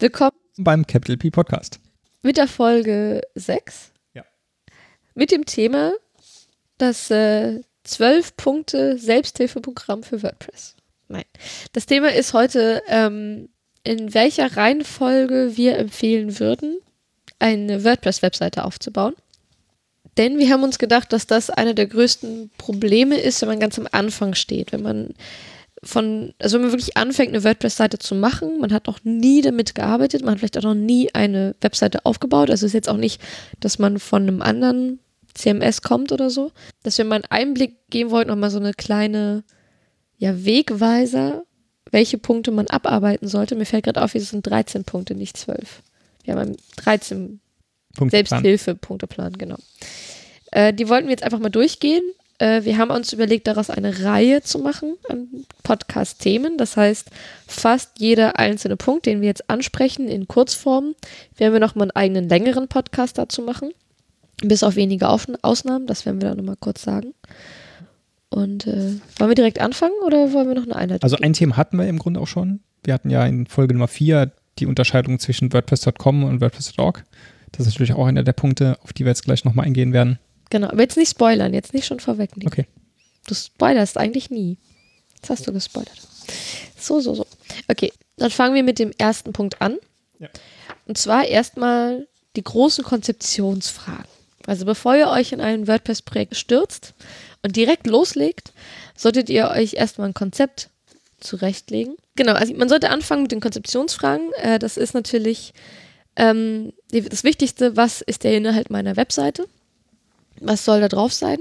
Willkommen beim Capital P Podcast. Mit der Folge 6. Ja. Mit dem Thema das äh, 12 Punkte Selbsthilfeprogramm für WordPress. Nein. Das Thema ist heute, ähm, in welcher Reihenfolge wir empfehlen würden, eine WordPress-Webseite aufzubauen. Denn wir haben uns gedacht, dass das einer der größten Probleme ist, wenn man ganz am Anfang steht. Wenn man von, also wenn man wirklich anfängt, eine WordPress-Seite zu machen, man hat noch nie damit gearbeitet, man hat vielleicht auch noch nie eine Webseite aufgebaut. Also ist jetzt auch nicht, dass man von einem anderen CMS kommt oder so. Dass wir mal einen Einblick geben wollten, nochmal so eine kleine, ja, Wegweiser, welche Punkte man abarbeiten sollte. Mir fällt gerade auf, es sind 13 Punkte, nicht 12. Wir haben einen 13 Selbsthilfe-Punkteplan, genau. Äh, die wollten wir jetzt einfach mal durchgehen. Äh, wir haben uns überlegt, daraus eine Reihe zu machen an Podcast-Themen. Das heißt, fast jeder einzelne Punkt, den wir jetzt ansprechen, in Kurzform, werden wir nochmal einen eigenen längeren Podcast dazu machen. Bis auf wenige Ausnahmen, das werden wir dann nochmal kurz sagen. Und äh, wollen wir direkt anfangen oder wollen wir noch eine Einleitung? Also ein Thema hatten wir im Grunde auch schon. Wir hatten ja in Folge Nummer 4 die Unterscheidung zwischen WordPress.com und WordPress.org. Das ist natürlich auch einer der Punkte, auf die wir jetzt gleich nochmal eingehen werden. Genau, aber jetzt nicht spoilern, jetzt nicht schon vorwegnehmen. Okay. Du spoilerst eigentlich nie. Jetzt hast du gespoilert. So, so, so. Okay, dann fangen wir mit dem ersten Punkt an. Ja. Und zwar erstmal die großen Konzeptionsfragen. Also bevor ihr euch in ein WordPress-Projekt stürzt und direkt loslegt, solltet ihr euch erstmal ein Konzept zurechtlegen. Genau, also man sollte anfangen mit den Konzeptionsfragen. Äh, das ist natürlich ähm, das Wichtigste, was ist der Inhalt meiner Webseite? Was soll da drauf sein?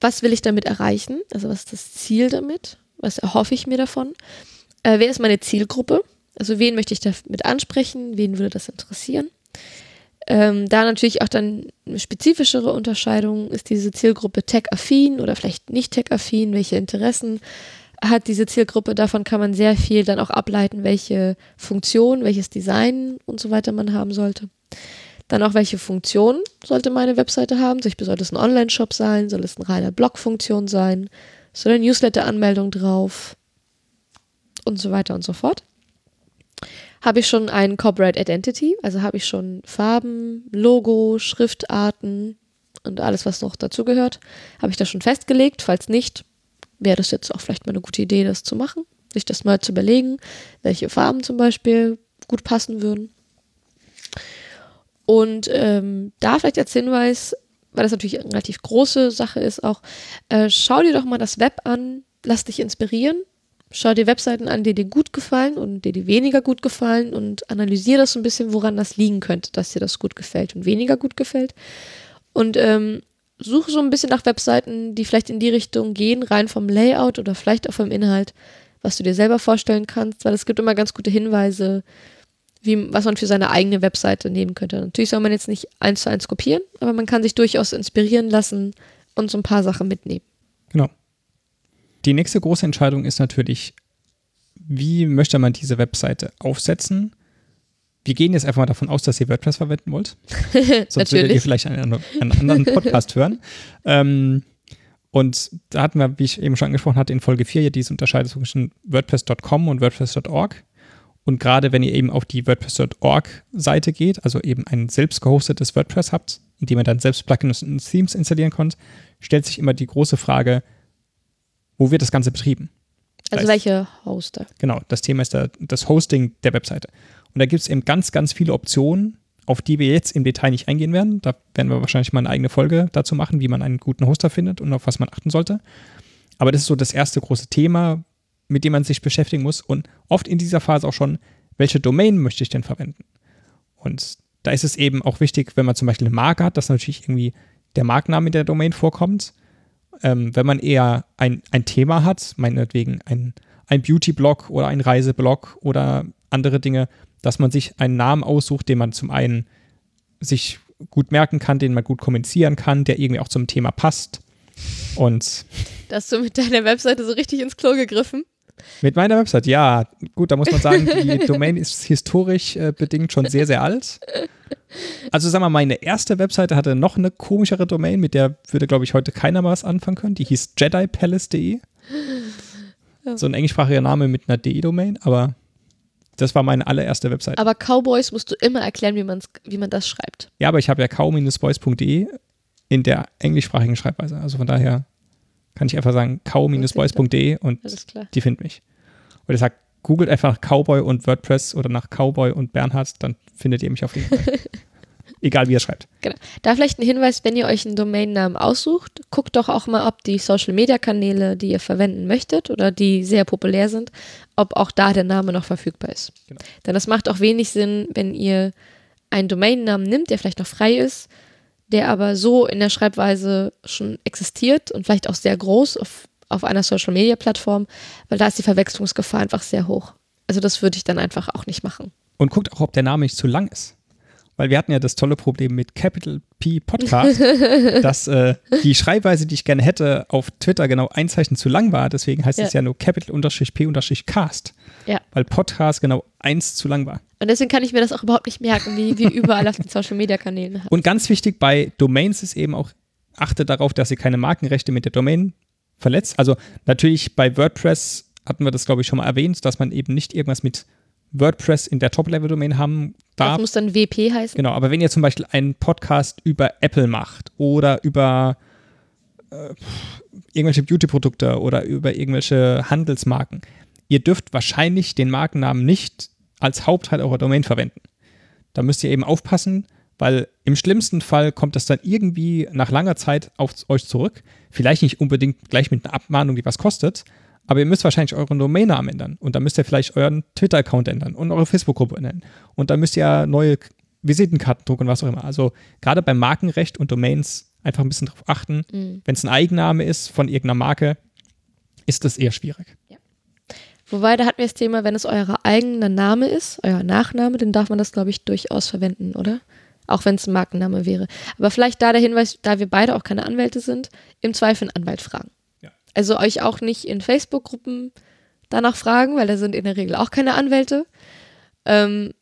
Was will ich damit erreichen? Also was ist das Ziel damit? Was erhoffe ich mir davon? Äh, wer ist meine Zielgruppe? Also wen möchte ich damit ansprechen? Wen würde das interessieren? Ähm, da natürlich auch dann eine spezifischere Unterscheidung, ist diese Zielgruppe tech-affin oder vielleicht nicht tech-affin, welche Interessen hat diese Zielgruppe, davon kann man sehr viel dann auch ableiten, welche Funktion, welches Design und so weiter man haben sollte. Dann auch, welche Funktion sollte meine Webseite haben. Soll es ein Online-Shop sein? Soll es eine reine Blog-Funktion sein? Soll eine Newsletter-Anmeldung drauf? Und so weiter und so fort. Habe ich schon ein Corporate Identity? Also habe ich schon Farben, Logo, Schriftarten und alles, was noch dazugehört? Habe ich das schon festgelegt? Falls nicht, wäre das jetzt auch vielleicht mal eine gute Idee, das zu machen. Sich das mal zu überlegen, welche Farben zum Beispiel gut passen würden. Und ähm, da vielleicht als Hinweis, weil das natürlich eine relativ große Sache ist, auch, äh, schau dir doch mal das Web an, lass dich inspirieren, schau dir Webseiten an, die dir gut gefallen und die dir weniger gut gefallen und analysiere das so ein bisschen, woran das liegen könnte, dass dir das gut gefällt und weniger gut gefällt. Und ähm, suche so ein bisschen nach Webseiten, die vielleicht in die Richtung gehen, rein vom Layout oder vielleicht auch vom Inhalt, was du dir selber vorstellen kannst, weil es gibt immer ganz gute Hinweise, wie, was man für seine eigene Webseite nehmen könnte. Natürlich soll man jetzt nicht eins zu eins kopieren, aber man kann sich durchaus inspirieren lassen und so ein paar Sachen mitnehmen. Genau. Die nächste große Entscheidung ist natürlich, wie möchte man diese Webseite aufsetzen? Wir gehen jetzt einfach mal davon aus, dass ihr WordPress verwenden wollt. Sonst würdet ihr vielleicht einen, einen anderen Podcast hören. Ähm, und da hatten wir, wie ich eben schon angesprochen hatte, in Folge 4 ja diese Unterscheidung zwischen WordPress.com und WordPress.org. Und gerade wenn ihr eben auf die WordPress.org-Seite geht, also eben ein selbst gehostetes WordPress habt, in dem ihr dann selbst Plugins und Themes installieren könnt, stellt sich immer die große Frage, wo wird das Ganze betrieben? Also heißt, welche Hoster? Genau, das Thema ist der, das Hosting der Webseite. Und da gibt es eben ganz, ganz viele Optionen, auf die wir jetzt im Detail nicht eingehen werden. Da werden wir wahrscheinlich mal eine eigene Folge dazu machen, wie man einen guten Hoster findet und auf was man achten sollte. Aber das ist so das erste große Thema, mit dem man sich beschäftigen muss und oft in dieser Phase auch schon, welche Domain möchte ich denn verwenden? Und da ist es eben auch wichtig, wenn man zum Beispiel eine Marke hat, dass natürlich irgendwie der Markenname der Domain vorkommt. Ähm, wenn man eher ein, ein Thema hat, meinetwegen ein, ein Beauty-Blog oder ein Reiseblog oder andere Dinge, dass man sich einen Namen aussucht, den man zum einen sich gut merken kann, den man gut kommunizieren kann, der irgendwie auch zum Thema passt. Und. Da hast du mit deiner Webseite so richtig ins Klo gegriffen. Mit meiner Website, ja. Gut, da muss man sagen, die Domain ist historisch äh, bedingt schon sehr, sehr alt. Also sagen wir mal, meine erste Webseite hatte noch eine komischere Domain, mit der würde, glaube ich, heute keiner mal was anfangen können. Die hieß jedipalace.de. So ein englischsprachiger Name mit einer DE-Domain, aber Das war meine allererste Webseite. Aber Cowboys musst du immer erklären, wie, man's, wie man das schreibt. Ja, aber ich habe ja cow-boys.de in der englischsprachigen Schreibweise. Also von daher kann ich einfach sagen cow-boys.de und die finden mich. Oder ich sage, googelt einfach Cowboy und WordPress oder nach Cowboy und Bernhard, dann findet ihr mich auf jeden Fall. Egal wie ihr schreibt. Genau. Da vielleicht ein Hinweis, wenn ihr euch einen Domainnamen aussucht, guckt doch auch mal, ob die Social Media Kanäle, die ihr verwenden möchtet oder die sehr populär sind, ob auch da der Name noch verfügbar ist. Genau. Denn es macht auch wenig Sinn, wenn ihr einen Domainnamen nimmt, der vielleicht noch frei ist, der aber so in der Schreibweise schon existiert und vielleicht auch sehr groß auf, auf einer Social Media Plattform, weil da ist die Verwechslungsgefahr einfach sehr hoch. Also das würde ich dann einfach auch nicht machen. Und guckt auch, ob der Name nicht zu lang ist. Weil wir hatten ja das tolle Problem mit Capital P Podcast, dass äh, die Schreibweise, die ich gerne hätte, auf Twitter genau ein Zeichen zu lang war. Deswegen heißt Ja. es ja nur Capital-P-Cast. Ja. Weil Podcast genau eins zu lang war. Und deswegen kann ich mir das auch überhaupt nicht merken, wie, wie überall auf den Social Media Kanälen. Und ganz wichtig bei Domains ist eben auch, achte darauf, dass ihr keine Markenrechte mit der Domain verletzt. Also natürlich bei WordPress hatten wir das, glaube ich, schon mal erwähnt, dass man eben nicht irgendwas mit WordPress in der Top-Level-Domain haben Das darf. muss dann WP heißen. Genau, aber wenn ihr zum Beispiel einen Podcast über Apple macht oder über äh, irgendwelche Beauty-Produkte oder über irgendwelche Handelsmarken, ihr dürft wahrscheinlich den Markennamen nicht als Hauptteil eurer Domain verwenden. Da müsst ihr eben aufpassen, weil im schlimmsten Fall kommt das dann irgendwie nach langer Zeit auf euch zurück. Vielleicht nicht unbedingt gleich mit einer Abmahnung, die was kostet, aber ihr müsst wahrscheinlich euren Domainnamen ändern. Und dann müsst ihr vielleicht euren Twitter-Account ändern und eure Facebook-Gruppe ändern. Und dann müsst ihr neue Visitenkarten drucken und was auch immer. Also gerade beim Markenrecht und Domains einfach ein bisschen drauf achten. Mhm. Wenn es ein Eigenname ist von irgendeiner Marke, ist das eher schwierig. Wobei, da hatten wir das Thema, wenn es euer eigener Name ist, euer Nachname, dann darf man das, glaube ich, durchaus verwenden, oder? Auch wenn es ein Markenname wäre. Aber vielleicht da der Hinweis, da wir beide auch keine Anwälte sind, im Zweifel einen Anwalt fragen. Also euch auch nicht in Facebook-Gruppen danach fragen, weil da sind in der Regel auch keine Anwälte. Ähm,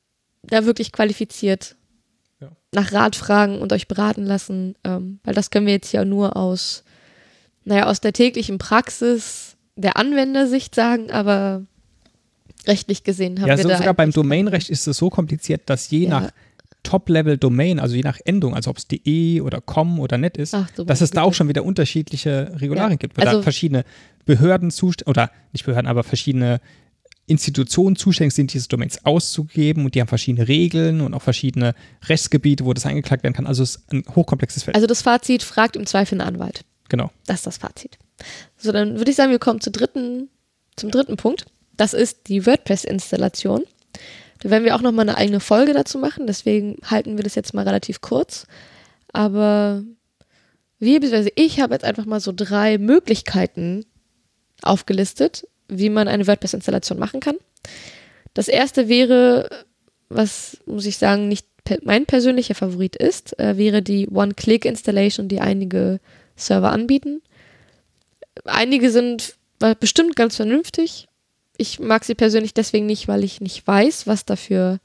da wirklich qualifiziert Ja. nach Rat fragen und euch beraten lassen, ähm, weil das können wir jetzt ja nur aus, naja, aus der täglichen Praxis der Anwendersicht sagen, aber rechtlich gesehen haben ja, wir so da sogar beim Domainrecht ist es so kompliziert, dass je Ja. nach Top-Level-Domain, also je nach Endung, also ob es .de oder .com oder .net ist, Ach, so dass es da auch schon wieder unterschiedliche Regularien Ja. gibt, weil Also- da verschiedene Behörden zuständig, oder nicht Behörden, aber verschiedene Institutionen zuständig sind, diese Domains auszugeben und die haben verschiedene Regeln und auch verschiedene Rechtsgebiete, wo das eingeklagt werden kann. Also es ist ein hochkomplexes Feld. Also das Fazit, fragt im Zweifel einen Anwalt. genau. Das ist das Fazit. So, dann würde ich sagen, wir kommen zu dritten, zum dritten Punkt. Das ist die WordPress-Installation. Da werden wir auch nochmal eine eigene Folge dazu machen, deswegen halten wir das jetzt mal relativ kurz. Aber wir, beziehungsweise ich habe jetzt einfach mal so drei Möglichkeiten aufgelistet, wie man eine WordPress-Installation machen kann. Das erste wäre, was muss ich sagen, nicht mein persönlicher Favorit ist, äh, wäre die One-Click-Installation, die einige Server anbieten. Einige sind bestimmt ganz vernünftig. Ich mag sie persönlich deswegen nicht, weil ich nicht weiß, was da für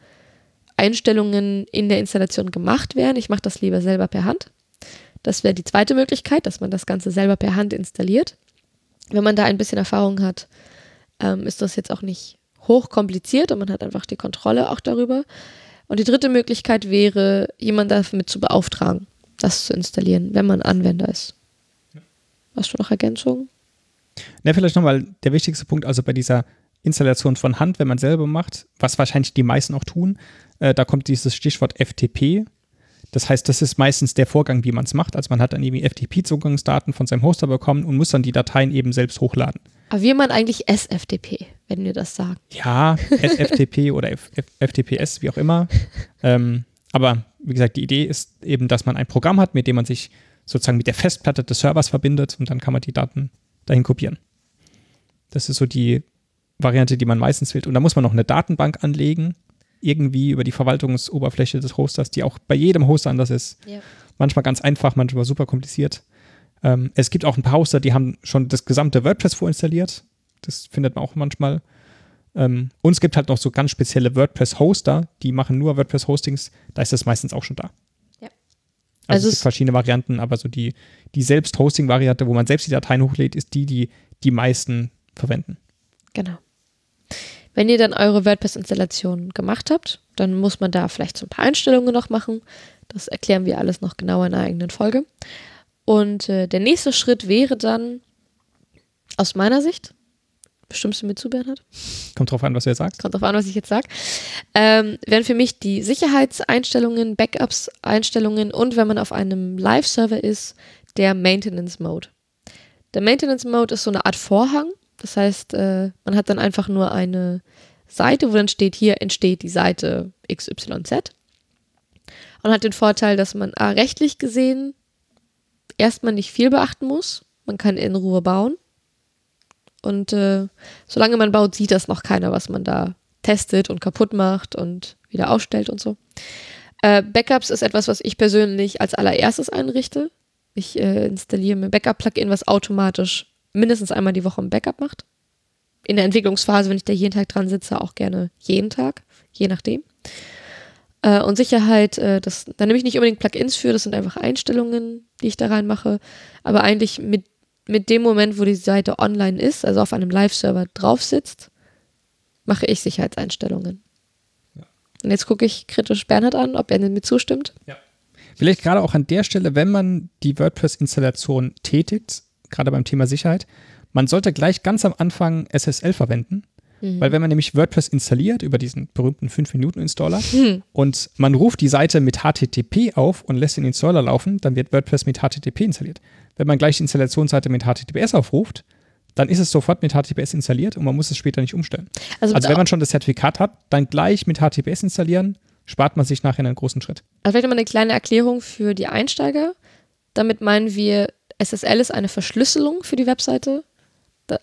Einstellungen in der Installation gemacht werden. Ich mache das lieber selber per Hand. Das wäre die zweite Möglichkeit, dass man das Ganze selber per Hand installiert. Wenn man da ein bisschen Erfahrung hat, ähm, ist das jetzt auch nicht hochkompliziert und man hat einfach die Kontrolle auch darüber. Und die dritte Möglichkeit wäre, jemanden damit zu beauftragen, das zu installieren, wenn man Anwender ist. Hast du noch Ergänzungen? Ne, vielleicht nochmal der wichtigste Punkt, also bei dieser Installation von Hand, wenn man selber macht, was wahrscheinlich die meisten auch tun, äh, da kommt dieses Stichwort FTP. Das heißt, das ist meistens der Vorgang, wie man es macht. Also man hat dann irgendwie FTP-Zugangsdaten von seinem Hoster bekommen und muss dann die Dateien eben selbst hochladen. Aber wir meinen eigentlich SFTP, wenn wir das sagen. Ja, FTP oder F F FTPS, wie auch immer. Ähm, aber wie gesagt, die Idee ist eben, dass man ein Programm hat, mit dem man sich sozusagen mit der Festplatte des Servers verbindet und dann kann man die Daten dahin kopieren. Das ist so die Variante, die man meistens wählt. Und da muss man noch eine Datenbank anlegen, irgendwie über die Verwaltungsoberfläche des Hosters, die auch bei jedem Hoster anders ist. Ja. Manchmal ganz einfach, manchmal super kompliziert. Ähm, es gibt auch ein paar Hoster, die haben schon das gesamte WordPress vorinstalliert. Das findet man auch manchmal. Ähm, und es gibt halt noch so ganz spezielle WordPress-Hoster, die machen nur WordPress-Hostings. Da ist das meistens auch schon da. Ja. Also, Also es gibt verschiedene Varianten, aber so die, die Selbst-Hosting-Variante, wo man selbst die Dateien hochlädt, ist die, die die meisten verwenden. Genau. Wenn ihr dann eure WordPress-Installation gemacht habt, dann muss man da vielleicht so ein paar Einstellungen noch machen. Das erklären wir alles noch genauer in einer eigenen Folge. Und äh, der nächste Schritt wäre dann, aus meiner Sicht, bestimmst du mir zu, Bernhard? Kommt drauf an, was du jetzt sagst. Kommt drauf an, was ich jetzt sage. Ähm, wären für mich die Sicherheitseinstellungen, Backups-Einstellungen und wenn man auf einem Live-Server ist, der Maintenance Mode. Der Maintenance Mode ist so eine Art Vorhang. Das heißt, äh, man hat dann einfach nur eine Seite, wo dann steht, hier entsteht die Seite XYZ. Und hat den Vorteil, dass man A, rechtlich gesehen erstmal nicht viel beachten muss. Man kann in Ruhe bauen. Und äh, solange man baut, sieht das noch keiner, was man da testet und kaputt macht und wieder ausstellt und so. Äh, Backups ist etwas, was ich persönlich als allererstes einrichte. Ich äh, installiere mir Backup-Plugin, was automatisch mindestens einmal die Woche ein Backup macht. In der Entwicklungsphase, wenn ich da jeden Tag dran sitze, auch gerne jeden Tag, je nachdem. Äh, und Sicherheit, äh, das, da nehme ich nicht unbedingt Plugins für, das sind einfach Einstellungen, die ich da reinmache. Aber eigentlich mit, mit dem Moment, wo die Seite online ist, also auf einem Live-Server drauf sitzt, mache ich Sicherheitseinstellungen. Ja. Und jetzt gucke ich kritisch Bernhard an, ob er mir zustimmt. Ja. Vielleicht gerade auch an der Stelle, wenn man die WordPress-Installation tätigt, gerade beim Thema Sicherheit, man sollte gleich ganz am Anfang SSL verwenden, mhm. weil wenn man nämlich WordPress installiert über diesen berühmten 5-Minuten-Installer mhm. und man ruft die Seite mit HTTP auf und lässt den Installer laufen, dann wird WordPress mit HTTP installiert. Wenn man gleich die Installationsseite mit HTTPS aufruft, dann ist es sofort mit HTTPS installiert und man muss es später nicht umstellen. Also, also wenn man schon das Zertifikat hat, dann gleich mit HTTPS installieren spart man sich nachher einen großen Schritt. Also vielleicht mal eine kleine Erklärung für die Einsteiger. Damit meinen wir, SSL ist eine Verschlüsselung für die Webseite,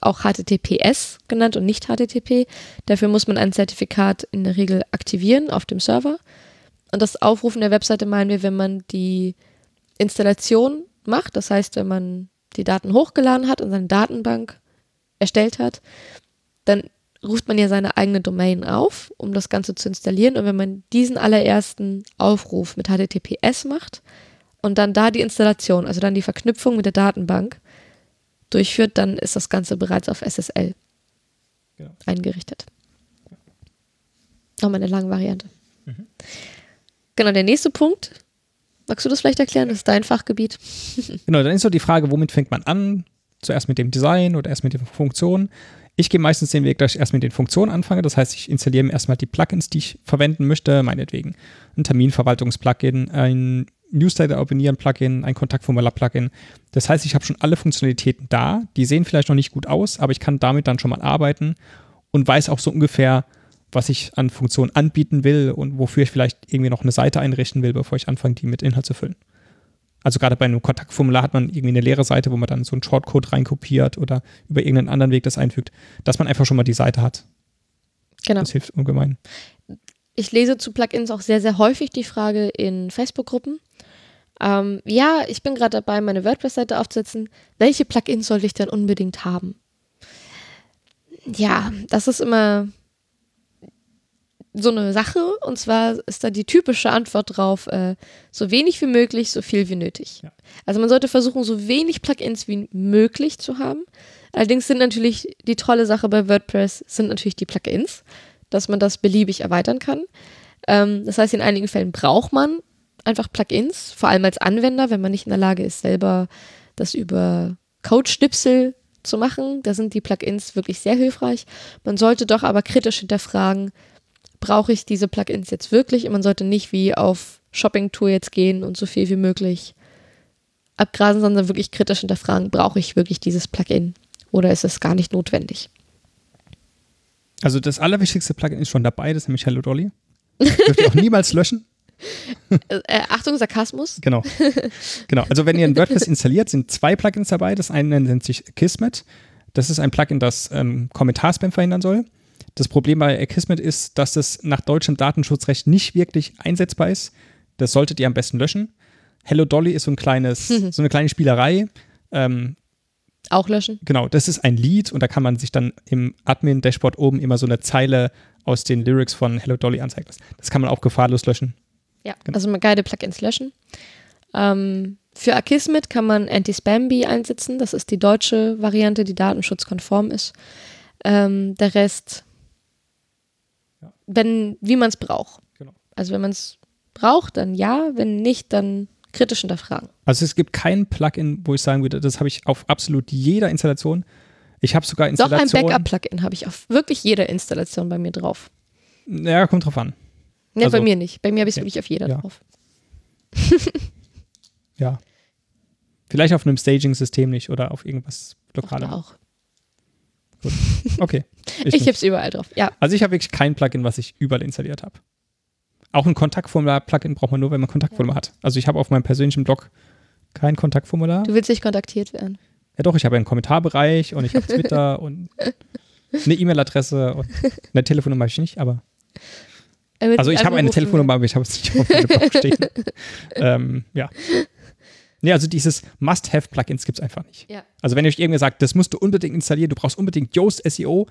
auch HTTPS genannt und nicht HTTP. Dafür muss man ein Zertifikat in der Regel aktivieren auf dem Server. Und das Aufrufen der Webseite meinen wir, wenn man die Installation macht, das heißt, wenn man die Daten hochgeladen hat und seine Datenbank erstellt hat, dann ruft man ja seine eigene Domain auf, um das Ganze zu installieren. Und wenn man diesen allerersten Aufruf mit HTTPS macht und dann da die Installation, also dann die Verknüpfung mit der Datenbank durchführt, dann ist das Ganze bereits auf SSL genau. eingerichtet. Ja. Nochmal eine lange Variante. Mhm. Genau, der nächste Punkt. Magst du das vielleicht erklären? Das ist dein Fachgebiet. genau, dann ist so die Frage, womit fängt man an? Zuerst mit dem Design oder erst mit den Funktionen? Ich gehe meistens den Weg, dass ich erst mit den Funktionen anfange. Das heißt, ich installiere mir erstmal die Plugins, die ich verwenden möchte, meinetwegen ein Terminverwaltungs-Plugin, ein Newsletter abonnieren Plugin, ein Kontaktformular Plugin. Das heißt, ich habe schon alle Funktionalitäten da. Die sehen vielleicht noch nicht gut aus, aber ich kann damit dann schon mal arbeiten und weiß auch so ungefähr, was ich an Funktionen anbieten will und wofür ich vielleicht irgendwie noch eine Seite einrichten will, bevor ich anfange, die mit Inhalt zu füllen. Also gerade bei einem Kontaktformular hat man irgendwie eine leere Seite, wo man dann so einen Shortcode reinkopiert oder über irgendeinen anderen Weg das einfügt, dass man einfach schon mal die Seite hat. Genau. Das hilft ungemein. Ich lese zu Plugins auch sehr, sehr häufig die Frage in Facebook-Gruppen. Ähm, ja, ich bin gerade dabei, meine WordPress-Seite aufzusetzen. Welche Plugins sollte ich denn unbedingt haben? Ja, das ist immer so eine Sache. Und zwar ist da die typische Antwort drauf, äh, so wenig wie möglich, so viel wie nötig. Ja. Also man sollte versuchen, so wenig Plugins wie möglich zu haben. Allerdings sind natürlich die tolle Sache bei WordPress, sind natürlich die Plugins, dass man das beliebig erweitern kann. Ähm, das heißt, in einigen Fällen braucht man einfach Plugins, vor allem als Anwender, wenn man nicht in der Lage ist, selber das über Code-Schnipsel zu machen. Da sind die Plugins wirklich sehr hilfreich. Man sollte doch aber kritisch hinterfragen, brauche ich diese Plugins jetzt wirklich? Und man sollte nicht wie auf Shopping-Tour jetzt gehen und so viel wie möglich abgrasen, sondern wirklich kritisch hinterfragen, brauche ich wirklich dieses Plugin oder ist es gar nicht notwendig? Also das allerwichtigste Plugin ist schon dabei, das ist nämlich Hello Dolly. Dürft ihr auch niemals löschen. Äh, äh, Achtung, Sarkasmus. Genau. Genau. Also wenn ihr ein WordPress installiert, sind zwei Plugins dabei. Das eine nennt sich Kismet. Das ist ein Plugin, das ähm, Kommentarspam verhindern soll. Das Problem bei Akismet ist, dass es nach deutschem Datenschutzrecht nicht wirklich einsetzbar ist. Das solltet ihr am besten löschen. Hello Dolly ist so ein kleines, so eine kleine Spielerei. Ähm, auch löschen? Genau, das ist ein Lied und da kann man sich dann im Admin-Dashboard oben immer so eine Zeile aus den Lyrics von Hello Dolly anzeigen lassen. Das kann man auch gefahrlos löschen. Ja, genau. also geile Plugins löschen. Ähm, für Akismet kann man Anti-Spam-Bee einsetzen. Das ist die deutsche Variante, die datenschutzkonform ist. Ähm, der Rest wenn, wie man es braucht. Genau. Also wenn man es braucht, dann ja, wenn nicht, dann kritisch hinterfragen. Also es gibt kein Plugin, wo ich sagen würde, das habe ich auf absolut jeder Installation. Ich habe sogar Doch ein Installationen. Backup-Plugin habe ich auf wirklich jeder Installation bei mir drauf. Ja, kommt drauf an. Ne, Also- bei mir nicht. Bei mir habe ich es Okay. wirklich auf jeder Ja. drauf. Ja. Vielleicht auf einem Staging-System nicht oder auf irgendwas Lokalem. auch. Okay. Ich, nicht. habe es überall drauf. Ja, Also ich habe wirklich kein Plugin, was ich überall installiert habe. Auch ein Kontaktformular-Plugin braucht man nur, wenn man Kontaktformular hat. Also ich habe auf meinem persönlichen Blog kein Kontaktformular. du willst nicht kontaktiert werden. Ja doch, ich habe einen Kommentarbereich und ich habe Twitter und eine E-Mail-Adresse und eine Telefonnummer habe ich nicht, aber Er also ich habe eine Telefonnummer, aber ich habe es nicht auf meinem Blog stehen. ähm, ja. Nee, also dieses Must-Have-Plugins gibt es einfach nicht. Ja. Also wenn euch irgendwer sagt, das musst du unbedingt installieren, du brauchst unbedingt Yoast SEO,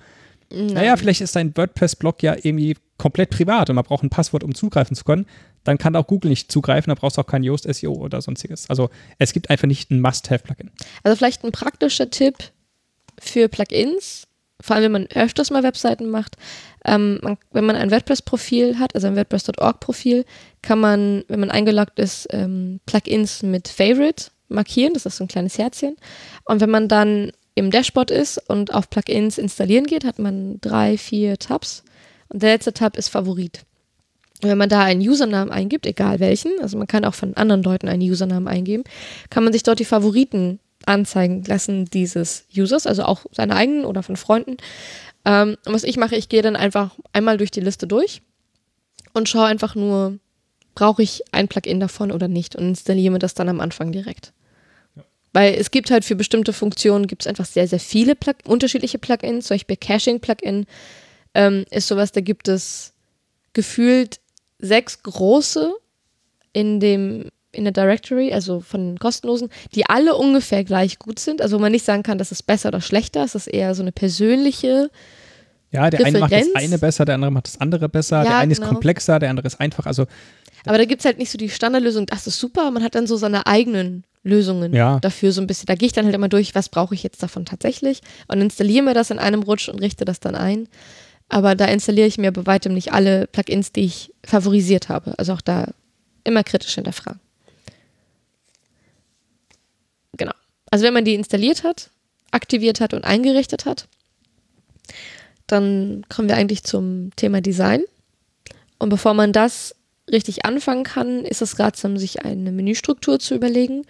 werden. naja, vielleicht ist dein WordPress-Blog ja irgendwie komplett privat und man braucht ein Passwort, um zugreifen zu können. Dann kann auch Google nicht zugreifen, da brauchst du auch kein Yoast SEO oder sonstiges. Also es gibt einfach nicht ein Must-Have-Plugin. Also vielleicht ein praktischer Tipp für Plugins, vor allem wenn man öfters mal Webseiten macht. Ähm, man, wenn man ein WordPress-Profil hat, also ein WordPress.org-Profil, kann man, wenn man eingeloggt ist, ähm, Plugins mit Favorite markieren. Das ist so ein kleines Herzchen. Und wenn man dann im Dashboard ist und auf Plugins installieren geht, hat man drei, vier Tabs. Und der letzte Tab ist Favorit. Und wenn man da einen Usernamen eingibt, egal welchen, also man kann auch von anderen Leuten einen Usernamen eingeben, kann man sich dort die Favoriten anzeigen lassen dieses Users, also auch seine eigenen oder von Freunden. Ähm, und was ich mache, ich gehe dann einfach einmal durch die Liste durch und schaue einfach nur, brauche ich ein Plugin davon oder nicht und installiere mir das dann am Anfang direkt. Weil es gibt halt für bestimmte Funktionen gibt es einfach sehr, sehr viele Plug unterschiedliche Plugins. Zum Beispiel Caching-Plugin ähm, ist sowas, da gibt es gefühlt sechs große in dem in der Directory, also von den kostenlosen, die alle ungefähr gleich gut sind. Also wo man nicht sagen kann, das ist besser oder schlechter. Es ist eher so eine persönliche. Ja, der eine macht das Referenz? eine besser, der andere macht das andere besser, Ja, der eine ist genau. komplexer, der andere ist einfach. Also Aber da gibt es halt nicht so die Standardlösung, das ist super. Man hat dann so seine eigenen Lösungen Ja. dafür so ein bisschen. Da gehe ich dann halt immer durch, was brauche ich jetzt davon tatsächlich und installiere mir das in einem Rutsch und richte das dann ein. Aber da installiere ich mir bei weitem nicht alle Plugins, die ich favorisiert habe. Also auch da immer kritisch hinterfragen. Genau. Also wenn man die installiert hat, aktiviert hat und eingerichtet hat, dann kommen wir eigentlich zum Thema Design. Und bevor man das richtig anfangen kann, ist es ratsam, sich eine Menüstruktur zu überlegen.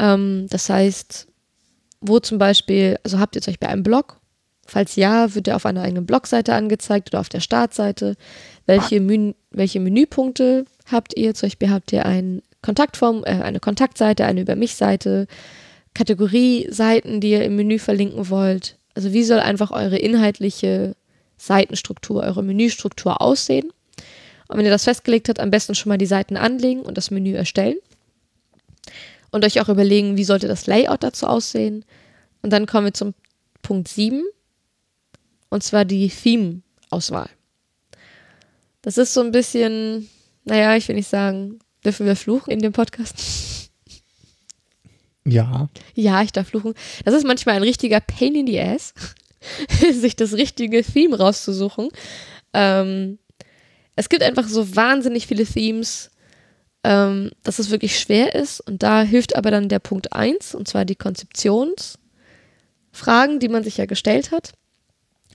Ähm, das heißt, wo zum Beispiel, also habt ihr zum Beispiel einen Blog? Falls ja, wird er auf einer eigenen Blogseite angezeigt oder auf der Startseite. Welche, Menü, welche Menüpunkte habt ihr? Zum Beispiel habt ihr ein Kontaktform, äh, eine Kontaktseite, eine Über mich-Seite, Kategorieseiten, die ihr im Menü verlinken wollt. Also wie soll einfach eure inhaltliche Seitenstruktur, eure Menüstruktur aussehen? Und wenn ihr das festgelegt habt, am besten schon mal die Seiten anlegen und das Menü erstellen. Und euch auch überlegen, wie sollte das Layout dazu aussehen. Und dann kommen wir zum Punkt 7. Und zwar die Theme-Auswahl. Das ist so ein bisschen, naja, ich will nicht sagen, dürfen wir fluchen in dem Podcast? Ja, Ja, ich darf fluchen. Das ist manchmal ein richtiger Pain in the Ass, sich das richtige Theme rauszusuchen. Ähm, es gibt einfach so wahnsinnig viele Themes, ähm, dass es wirklich schwer ist. Und da hilft aber dann der Punkt 1, und zwar die Konzeptionsfragen, die man sich ja gestellt hat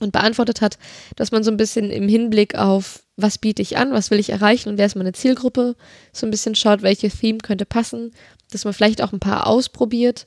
und beantwortet hat, dass man so ein bisschen im Hinblick auf, was biete ich an, was will ich erreichen und wer ist meine Zielgruppe, so ein bisschen schaut, welche Theme könnte passen, dass man vielleicht auch ein paar ausprobiert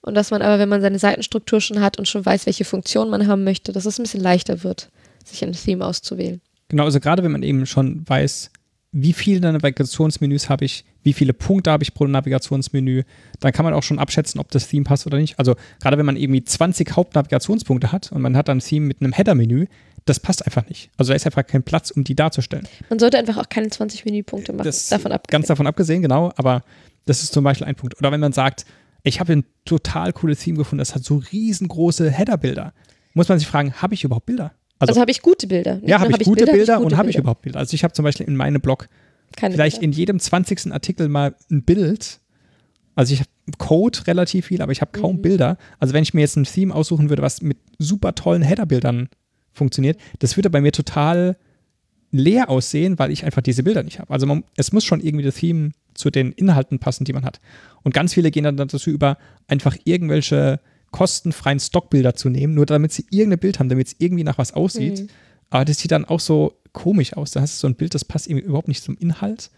und dass man aber, wenn man seine Seitenstruktur schon hat und schon weiß, welche Funktion man haben möchte, dass es ein bisschen leichter wird, sich ein Theme auszuwählen. genau. Also gerade wenn man eben schon weiß, wie viele Navigationsmenüs habe ich, wie viele Punkte habe ich pro Navigationsmenü, dann kann man auch schon abschätzen, ob das Theme passt oder nicht. Also gerade wenn man irgendwie 20 Hauptnavigationspunkte hat und man hat dann ein Theme mit einem Header-Menü, das passt einfach nicht. Also da ist einfach kein Platz, um die darzustellen. Man sollte einfach auch keine 20 Menüpunkte machen, Das davon ab. Ganz davon abgesehen, genau, aber das ist zum Beispiel ein Punkt. Oder wenn man sagt, ich habe ein total cooles Theme gefunden, das hat so riesengroße Header-Bilder. Muss man sich fragen, habe ich überhaupt Bilder? Also, habe ich gute Bilder. Nicht ja, nur habe ich gute Bilder, hab ich und gute habe ich Bilder. überhaupt Bilder? Also ich habe zum Beispiel in meinem Blog Keine vielleicht Bilder. in jedem 20. Artikel mal ein Bild. Also ich habe Code relativ viel, aber ich habe kaum Mhm. Bilder. Also wenn ich mir jetzt ein Theme aussuchen würde, was mit super tollen Header-Bildern funktioniert, das würde bei mir total leer aussehen, weil ich einfach diese Bilder nicht habe. Also man, es muss schon irgendwie das Theme zu den Inhalten passen, die man hat. Und ganz viele gehen dann dazu über, einfach irgendwelche kostenfreien Stockbilder zu nehmen, nur damit sie irgendein Bild haben, damit es irgendwie nach was aussieht. Mhm. Aber das sieht dann auch so komisch aus. Da hast du so ein Bild, das passt irgendwie überhaupt nicht zum Inhalt.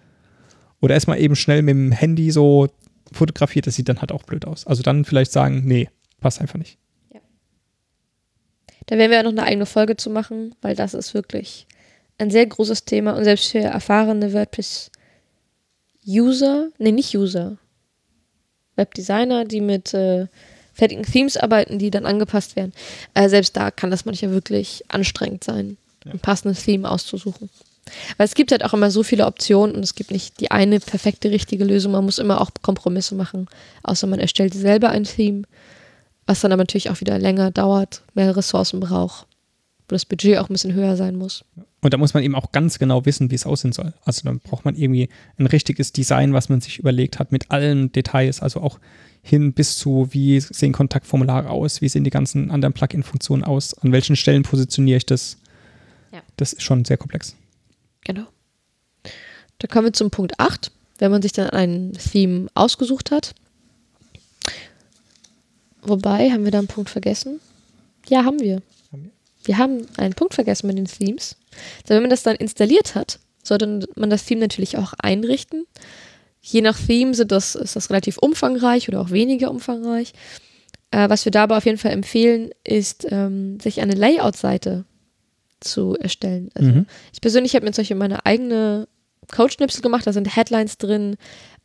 Oder erstmal eben schnell mit dem Handy so fotografiert, das sieht dann halt auch blöd aus. Also dann vielleicht sagen, nee, passt einfach nicht. Ja. Da werden wir ja noch eine eigene Folge zu machen, weil das ist wirklich ein sehr großes Thema und selbst für erfahrene WordPress-User, nee, nicht User, Webdesigner, die mit äh, fertigen Themes arbeiten, die dann angepasst werden, äh, selbst da kann das manchmal wirklich anstrengend sein, ja. ein passendes Theme auszusuchen. Weil es gibt halt auch immer so viele Optionen und es gibt nicht die eine perfekte, richtige Lösung. Man muss immer auch Kompromisse machen, außer man erstellt selber ein Theme, was dann aber natürlich auch wieder länger dauert, mehr Ressourcen braucht, wo das Budget auch ein bisschen höher sein muss. Und da muss man eben auch ganz genau wissen, wie es aussehen soll. Also dann braucht man irgendwie ein richtiges Design, was man sich überlegt hat, mit allen Details, also auch hin bis zu, wie sehen Kontaktformulare aus, wie sehen die ganzen anderen Plugin-Funktionen aus, an welchen Stellen positioniere ich das. Ja. Das ist schon sehr komplex. Genau. Da kommen wir zum Punkt 8, wenn man sich dann ein Theme ausgesucht hat. Wobei, haben wir da einen Punkt vergessen? Ja, haben wir. Wir? haben einen Punkt vergessen mit den Themes. Also wenn man das dann installiert hat, sollte man das Theme natürlich auch einrichten. Je nach Theme sind das, ist das relativ umfangreich oder auch weniger umfangreich. Äh, was wir dabei auf jeden Fall empfehlen, ist, ähm, sich eine Layout-Seite zu erstellen. Also mhm. Ich persönlich habe mir Beispiel meine eigene Code-Schnipsel gemacht, da sind Headlines drin,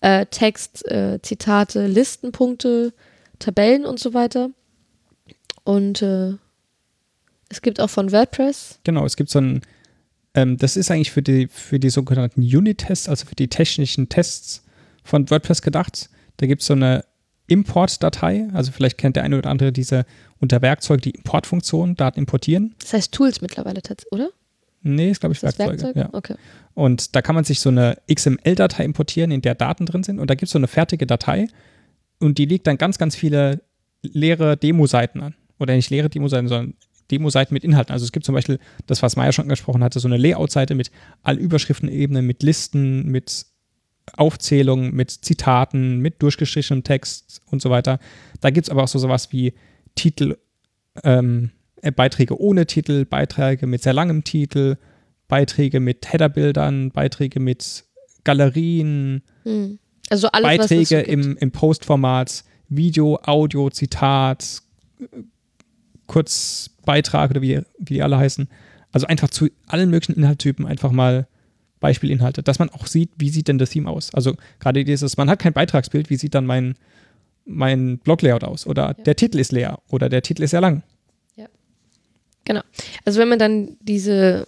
äh, Text, äh, Zitate, Listenpunkte, Tabellen und so weiter. Und äh, es gibt auch von WordPress. Genau, es gibt so ein, ähm, das ist eigentlich für die, für die sogenannten Unit-Tests, also für die technischen Tests von WordPress gedacht. Da gibt es so eine Import-Datei, also vielleicht kennt der eine oder andere diese unter Werkzeug die Importfunktion, Daten importieren. Das heißt Tools mittlerweile, oder? Nee, ist glaube ich ist Werkzeuge. Werkzeug? Ja. Okay. Und da kann man sich so eine XML-Datei importieren, in der Daten drin sind. Und da gibt es so eine fertige Datei und die legt dann ganz, ganz viele leere Demo-Seiten an. Oder nicht leere Demo-Seiten, sondern Demo-Seiten mit Inhalten. Also es gibt zum Beispiel das, was Maya schon angesprochen hatte, so eine Layout-Seite mit all Überschriftenebenen, mit Listen, mit Aufzählungen, mit Zitaten, mit durchgestrichenem Text und so weiter. Da gibt es aber auch so sowas wie Titel, ähm, äh, Beiträge ohne Titel, Beiträge mit sehr langem Titel, Beiträge mit Headerbildern, Beiträge mit Galerien, hm. also alles, Beiträge so im, im Postformat, Video, Audio, Zitat, Kurzbeitrag oder wie, wie die alle heißen. Also einfach zu allen möglichen Inhaltstypen einfach mal Beispielinhalte, dass man auch sieht, wie sieht denn das Theme aus. Also gerade dieses, man hat kein Beitragsbild, wie sieht dann mein, mein Blog-Layout aus? Oder ja. der Titel ist leer oder der Titel ist sehr lang. Ja. Genau. Also wenn man dann diese,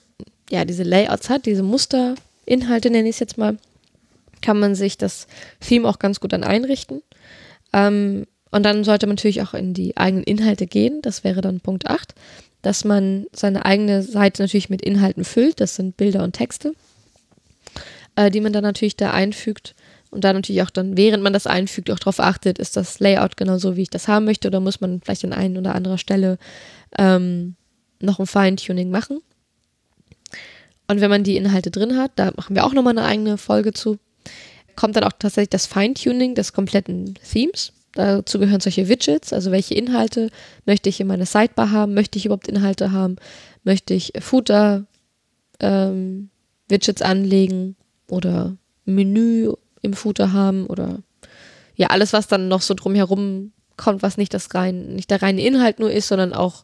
ja, diese Layouts hat, diese Musterinhalte nenne ich es jetzt mal, kann man sich das Theme auch ganz gut dann einrichten. Ähm, und dann sollte man natürlich auch in die eigenen Inhalte gehen. Das wäre dann Punkt 8, dass man seine eigene Seite natürlich mit Inhalten füllt. Das sind Bilder und Texte äh, die man dann natürlich da einfügt. Und dann natürlich auch dann, während man das einfügt, auch darauf achtet, ist das Layout genau so, wie ich das haben möchte, oder muss man vielleicht an einer oder anderer Stelle ähm, noch ein Feintuning machen. Und wenn man die Inhalte drin hat, da machen wir auch nochmal eine eigene Folge zu, kommt dann auch tatsächlich das Feintuning des kompletten Themes. Dazu gehören solche Widgets, also welche Inhalte möchte ich in meiner Sidebar haben, möchte ich überhaupt Inhalte haben, möchte ich Footer, ähm, Widgets anlegen, oder Menü im Footer haben oder ja, alles, was dann noch so drumherum kommt, was nicht das rein, nicht der reine Inhalt nur ist, sondern auch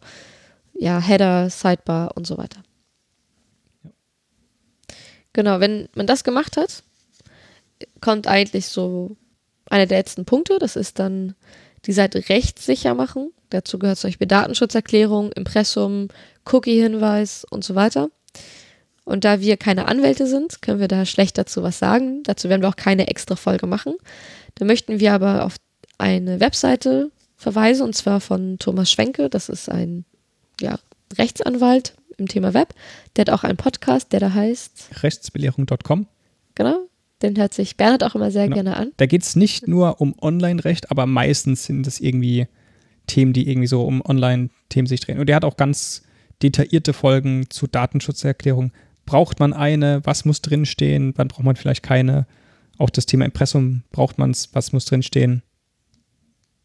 ja, Header, Sidebar und so weiter. Genau, wenn man das gemacht hat, kommt eigentlich so einer der letzten Punkte, das ist dann die Seite rechtssicher machen. Dazu gehört zum Beispiel Datenschutzerklärung, Impressum, Cookie-Hinweis und so weiter. Und da wir keine Anwälte sind, können wir da schlecht dazu was sagen. Dazu werden wir auch keine extra Folge machen. Da möchten wir aber auf eine Webseite verweisen, und zwar von Thomas Schwenke. Das ist ein ja, Rechtsanwalt im Thema Web. Der hat auch einen Podcast, der da heißt Rechtsbelehrung.com. Den hört sich Bernhard auch immer sehr genau. gerne an. Da geht es nicht nur um Online-Recht, aber meistens sind es irgendwie Themen, die irgendwie so um Online-Themen sich drehen. Und der hat auch ganz detaillierte Folgen zu Datenschutzerklärung braucht man eine, was muss drinstehen, wann braucht man vielleicht keine. Auch das Thema Impressum, braucht man es, was muss drinstehen.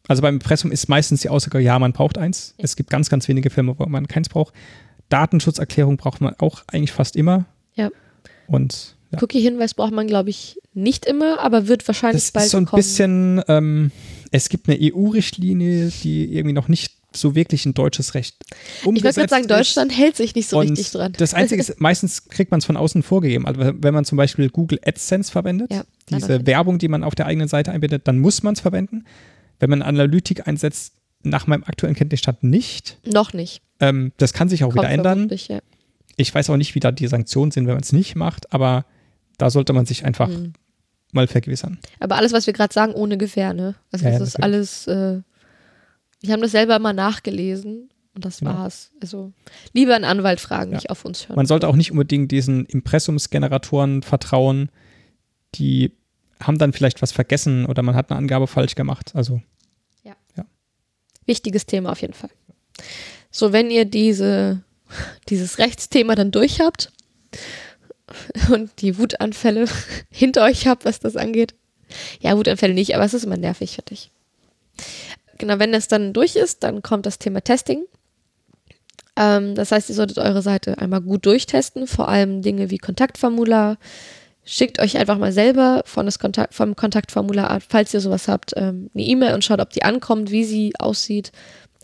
Also beim Impressum ist meistens die Aussage, ja, man braucht eins. Ja. Es gibt ganz, ganz wenige Filme, wo man keins braucht. Datenschutzerklärung braucht man auch eigentlich fast immer. Ja. Und ja. Cookie-Hinweis braucht man, glaube ich, nicht immer, aber wird wahrscheinlich das bald ist so ein kommen. bisschen, ähm, es gibt eine EU-Richtlinie, die irgendwie noch nicht so wirklich ein deutsches Recht umgesetzt Ich würde gerade sagen, Deutschland hält sich nicht so richtig dran. Das Einzige ist, meistens kriegt man es von außen vorgegeben. Also wenn man zum Beispiel Google AdSense verwendet, Ja, diese Werbung, die man auf der eigenen Seite einbindet, dann muss man es verwenden. Wenn man Analytik einsetzt, nach meinem aktuellen Kenntnisstand nicht. Noch nicht. Ähm, das kann sich auch Kommt wieder ändern. Ja. Ich weiß auch nicht, wie da die Sanktionen sind, wenn man es nicht macht, aber da sollte man sich einfach Mhm. mal vergewissern. Aber alles, was wir gerade sagen, ohne Gewähr, ne? Also Ja, das ja, ist alles, äh, wir haben das selber mal nachgelesen und das Genau. war's. Also lieber einen Anwalt fragen, Ja. nicht auf uns hören. Man sollte auch nicht unbedingt diesen Impressumsgeneratoren vertrauen. Die haben dann vielleicht was vergessen oder man hat eine Angabe falsch gemacht. Also Wichtiges Thema auf jeden Fall. So, wenn ihr diese, dieses Rechtsthema dann durch habt und die Wutanfälle hinter euch habt, was das angeht. Ja, Wutanfälle nicht, aber es ist immer nervig, finde ich. Genau, wenn das dann durch ist, dann kommt das Thema Testing. Ähm, das heißt, ihr solltet eure Seite einmal gut durchtesten, vor allem Dinge wie Kontaktformular. Schickt euch einfach mal selber von das Kontakt, vom Kontaktformular falls ihr sowas habt, ähm, eine E-Mail und schaut, ob die ankommt, wie sie aussieht.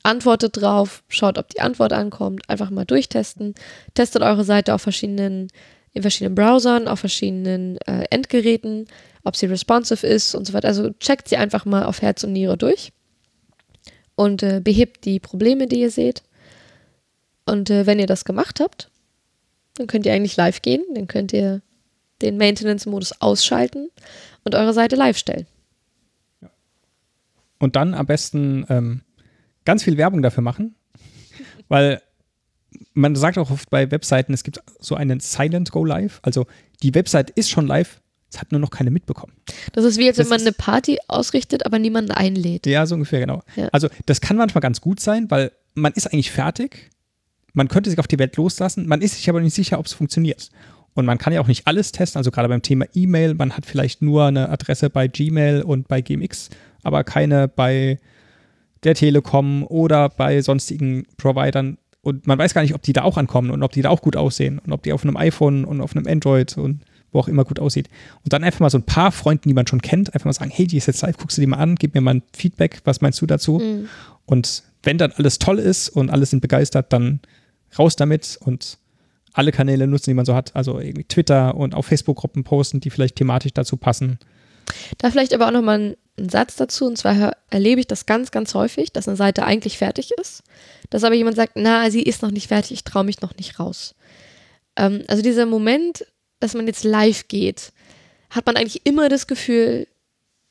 Antwortet drauf, schaut, ob die Antwort ankommt, einfach mal durchtesten. Testet eure Seite auf verschiedenen, in verschiedenen Browsern, auf verschiedenen äh, Endgeräten, ob sie responsive ist und so weiter. Also checkt sie einfach mal auf Herz und Niere durch und äh, behebt die Probleme, die ihr seht. Und äh, wenn ihr das gemacht habt, dann könnt ihr eigentlich live gehen, dann könnt ihr den Maintenance-Modus ausschalten und eure Seite live stellen. und dann am besten ähm, ganz viel Werbung dafür machen, weil man sagt auch oft bei Webseiten, es gibt so einen Silent Go Live. Also die Website ist schon live, es hat nur noch keine mitbekommen. Das ist wie, als Das wenn man eine Party ausrichtet, aber niemanden einlädt. Ja, so ungefähr, genau. Ja. Also das kann manchmal ganz gut sein, weil man ist eigentlich fertig. Man könnte sich auf die Welt loslassen, man ist sich aber nicht sicher, ob es funktioniert. Und man kann ja auch nicht alles testen, also gerade beim Thema E-Mail, man hat vielleicht nur eine Adresse bei Gmail und bei GMX, aber keine bei der Telekom oder bei sonstigen Providern. Und man weiß gar nicht, ob die da auch ankommen und ob die da auch gut aussehen und ob die auf einem iPhone und auf einem Android und wo auch immer gut aussieht. Und dann einfach mal so ein paar Freunden, die man schon kennt, einfach mal sagen, hey, die ist jetzt live, guckst du die mal an, gib mir mal ein Feedback, was meinst du dazu? Mhm. Und wenn dann alles toll ist und alle sind begeistert, dann raus damit und alle Kanäle nutzen, die man so hat. Also irgendwie Twitter und auf Facebook-Gruppen posten, die vielleicht thematisch dazu passen. Da vielleicht aber auch nochmal ein, ein Satz dazu. Und zwar erlebe ich das ganz, ganz häufig, dass eine Seite eigentlich fertig ist. Dass aber jemand sagt, na, sie ist noch nicht fertig, ich traue mich noch nicht raus. Ähm, also dieser Moment, dass man jetzt live geht, hat man eigentlich immer das Gefühl,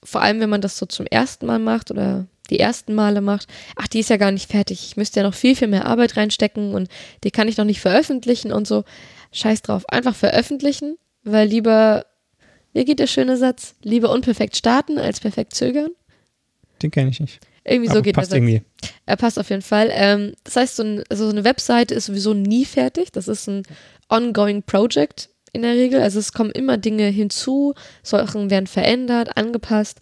vor allem wenn man das so zum ersten Mal macht oder die ersten Male macht, ach, die ist ja gar nicht fertig. Ich müsste ja noch viel, viel mehr Arbeit reinstecken und die kann ich noch nicht veröffentlichen und so. Scheiß drauf. Einfach veröffentlichen, weil lieber, wie geht der schöne Satz? Lieber unperfekt starten als perfekt zögern. Den kenne ich nicht. Irgendwie so Aber geht passt der Satz. irgendwie. Er passt auf jeden Fall. Ähm, das heißt, so, ein, also so eine Webseite ist sowieso nie fertig. Das ist ein ongoing Project in der Regel. Also es kommen immer Dinge hinzu, Sachen werden verändert, angepasst.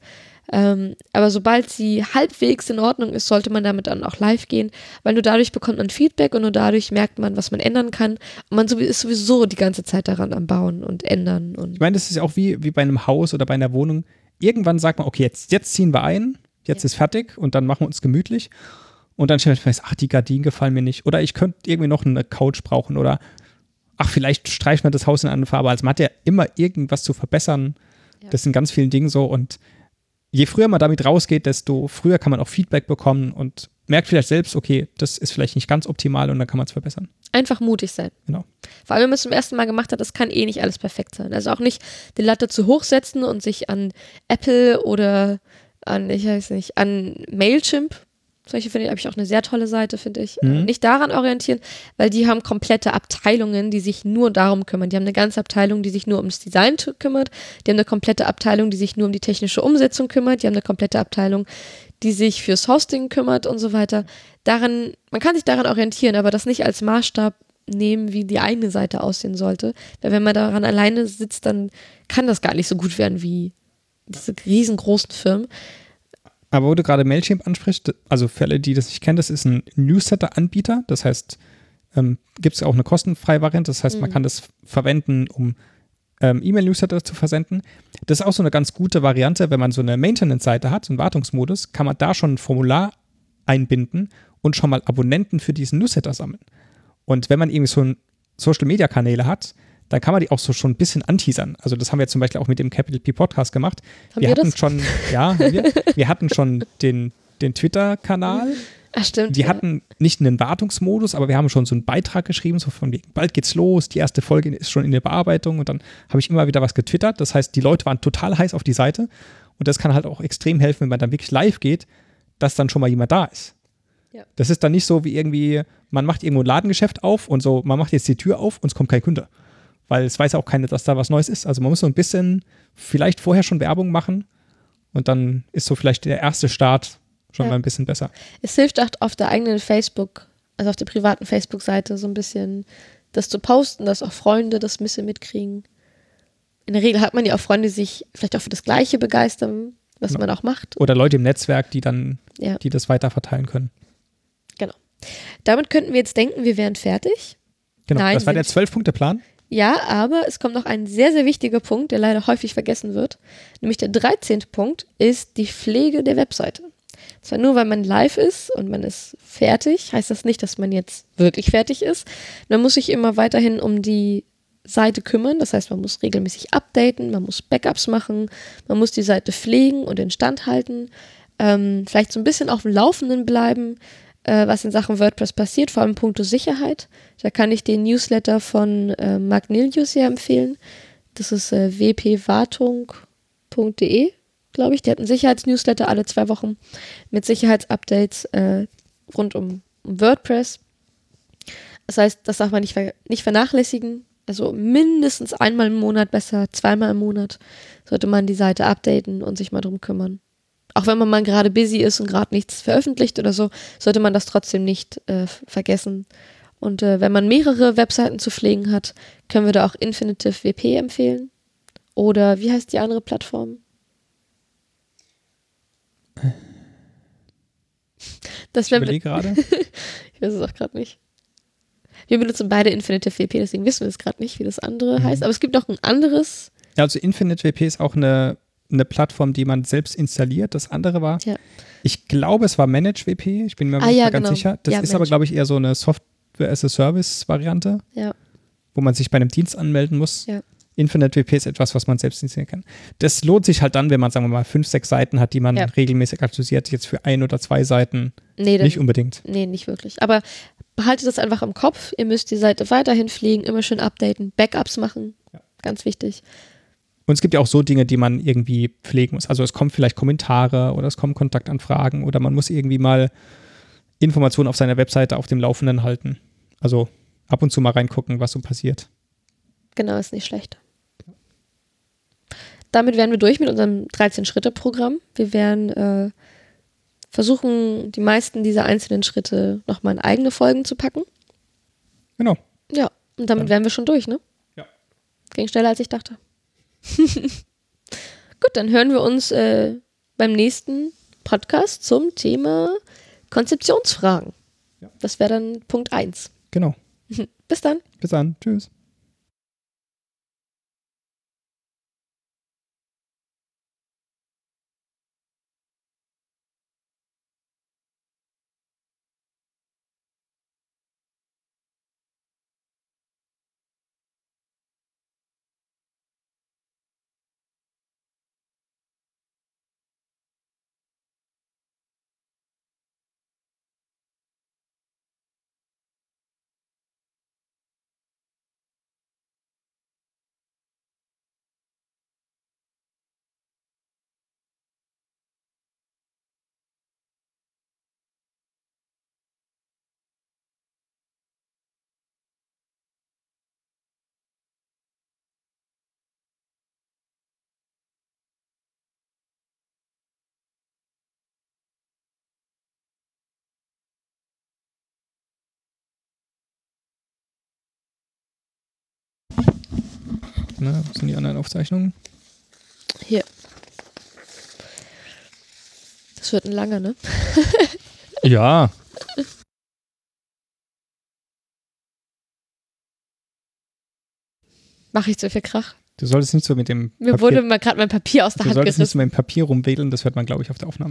Ähm, aber sobald sie halbwegs in Ordnung ist, sollte man damit dann auch live gehen, weil nur dadurch bekommt man Feedback und nur dadurch merkt man, was man ändern kann. Und man ist sowieso die ganze Zeit daran am Bauen und ändern. Und Ich meine, das ist ja auch wie, wie bei einem Haus oder bei einer Wohnung. Irgendwann sagt man, okay, jetzt, jetzt ziehen wir ein, jetzt Ja. ist fertig und dann machen wir uns gemütlich. Und dann stellt man fest, ach, die Gardinen gefallen mir nicht. Oder ich könnte irgendwie noch eine Couch brauchen. Oder ach, vielleicht streicht man das Haus in eine andere Farbe. Also man hat ja immer irgendwas zu verbessern. Ja. Das sind ganz vielen Dingen so. Und je früher man damit rausgeht, desto früher kann man auch Feedback bekommen und merkt vielleicht selbst, okay, das ist vielleicht nicht ganz optimal und dann kann man es verbessern. einfach mutig sein. Genau. Vor allem, wenn man es zum ersten Mal gemacht hat, das kann eh nicht alles perfekt sein. Also auch nicht die Latte zu hoch setzen und sich an Apple oder an, ich weiß nicht, an Mailchimp, solche finde ich, habe ich auch eine sehr tolle Seite, finde ich, Mhm. nicht daran orientieren, weil die haben komplette Abteilungen, die sich nur darum kümmern. Die haben eine ganze Abteilung, die sich nur ums Design kümmert. Die haben eine komplette Abteilung, die sich nur um die technische Umsetzung kümmert. Die haben eine komplette Abteilung, die sich fürs Hosting kümmert und so weiter. Daran, man kann sich daran orientieren, aber das nicht als Maßstab nehmen, wie die eigene Seite aussehen sollte. Weil wenn man daran alleine sitzt, dann kann das gar nicht so gut werden wie diese riesengroßen Firmen. Aber wo du gerade Mailchimp ansprichst, also für alle, die das nicht kennen, das ist ein Newsletter-Anbieter. Das heißt, ähm, gibt es auch eine kostenfreie Variante. Das heißt, mhm. man kann das verwenden, um ähm, E-Mail-Newsletter zu versenden. Das ist auch so eine ganz gute Variante, wenn man so eine Maintenance-Seite hat, so einen Wartungsmodus, kann man da schon ein Formular einbinden und schon mal Abonnenten für diesen Newsletter sammeln. Und wenn man irgendwie so ein Social-Media-Kanäle hat, dann kann man die auch so schon ein bisschen anteasern. Also das haben wir zum Beispiel auch mit dem Capital P Podcast gemacht. Haben wir, wir hatten das? schon, ja, wir, wir hatten schon den, den Twitter-Kanal. Ach, stimmt. Die ja. hatten nicht einen Wartungsmodus, aber wir haben schon so einen Beitrag geschrieben, so von wegen, bald geht's los, die erste Folge ist schon in der Bearbeitung und dann habe ich immer wieder was getwittert. Das heißt, die Leute waren total heiß auf die Seite und das kann halt auch extrem helfen, wenn man dann wirklich live geht, dass dann schon mal jemand da ist. Ja. Das ist dann nicht so wie irgendwie, man macht irgendwo ein Ladengeschäft auf und so, man macht jetzt die Tür auf und es kommt kein Kunde. Weil es weiß auch keiner, dass da was Neues ist. Also man muss so ein bisschen vielleicht vorher schon Werbung machen und dann ist so vielleicht der erste Start schon Ja. mal ein bisschen besser. Es hilft auch auf der eigenen Facebook, also auf der privaten Facebook-Seite so ein bisschen das zu posten, dass auch Freunde das ein bisschen mitkriegen. In der Regel hat man ja auch Freunde, die sich vielleicht auch für das Gleiche begeistern, was Genau. man auch macht. Oder Leute im Netzwerk, die dann, Ja. die das weiter verteilen können. Genau. Damit könnten wir jetzt denken, wir wären fertig. Genau, Nein, das war der Zwölf-Punkte-Plan. Ja, aber es kommt noch ein sehr, sehr wichtiger Punkt, der leider häufig vergessen wird. Nämlich der 13. Punkt ist die Pflege der Webseite. Zwar nur, weil man live ist und man ist fertig, heißt das nicht, dass man jetzt wirklich fertig ist. Man muss sich immer weiterhin um die Seite kümmern. Das heißt, man muss regelmäßig updaten, man muss Backups machen, man muss die Seite pflegen und instand halten, ähm, vielleicht so ein bisschen auf dem Laufenden bleiben, äh, was in Sachen WordPress passiert, vor allem puncto Sicherheit. Da kann ich den Newsletter von äh, Marc Nilius sehr empfehlen. Das ist äh, wpwartung.de, glaube ich. Der hat einen Sicherheitsnewsletter alle zwei Wochen mit Sicherheitsupdates äh, rund um, um WordPress. Das heißt, das darf man nicht, ver nicht vernachlässigen. Also mindestens einmal im Monat, besser zweimal im Monat, sollte man die Seite updaten und sich mal drum kümmern. Auch wenn man mal gerade busy ist und gerade nichts veröffentlicht oder so, sollte man das trotzdem nicht äh, vergessen. Und äh, wenn man mehrere Webseiten zu pflegen hat, können wir da auch Infinitive WP empfehlen. Oder wie heißt die andere Plattform? Das Ich überlege gerade. ich weiß es auch gerade nicht. Wir benutzen beide Infinitive WP, deswegen wissen wir es gerade nicht, wie das andere Mhm. heißt. Aber es gibt noch ein anderes. Ja, also Infinite WP ist auch eine, eine Plattform, die man selbst installiert. Das andere war, Ja. ich glaube, es war Manage WP. Ich bin mir Ah, nicht ja, mehr ganz genau. sicher. Das Ja, ist aber, Manage. glaube ich, eher so eine Software-as-a-Service-Variante, Ja. wo man sich bei einem Dienst anmelden muss. Ja. Infinite WP ist etwas, was man selbst installieren kann. Das lohnt sich halt dann, wenn man, sagen wir mal, fünf, sechs Seiten hat, die man regelmäßig aktualisiert. Jetzt für ein oder zwei Seiten Nee, dann, nicht unbedingt. nee, nicht wirklich. Aber behaltet das einfach im Kopf. Ihr müsst die Seite weiterhin pflegen, immer schön updaten, Backups machen. Ganz wichtig. Und es gibt ja auch so Dinge, die man irgendwie pflegen muss. Also es kommen vielleicht Kommentare oder es kommen Kontaktanfragen oder man muss irgendwie mal Informationen auf seiner Webseite auf dem Laufenden halten. Also ab und zu mal reingucken, was so passiert. Genau, ist nicht schlecht. Damit wären wir durch mit unserem 13-Schritte-Programm. Wir werden äh, versuchen, die meisten dieser einzelnen Schritte nochmal in eigene Folgen zu packen. Genau. Ja, und damit Dann- wären wir schon durch, ne? Ja. Ging schneller, als ich dachte. Gut, dann hören wir uns äh, beim nächsten Podcast zum Thema Konzeptionsfragen. Ja. Das wäre dann Punkt 1. Genau. Bis dann. Bis dann. Tschüss. Ne, wo sind die anderen Aufzeichnungen? Hier. Das wird ein langer, ne? Ja. Mache ich zu viel Krach? Du solltest nicht so mit dem Mir Papier, wurde mal gerade mein Papier aus der du Hand solltest nicht gerissen. so mit dem Papier rumwedeln, das hört man, glaube ich, auf der Aufnahme.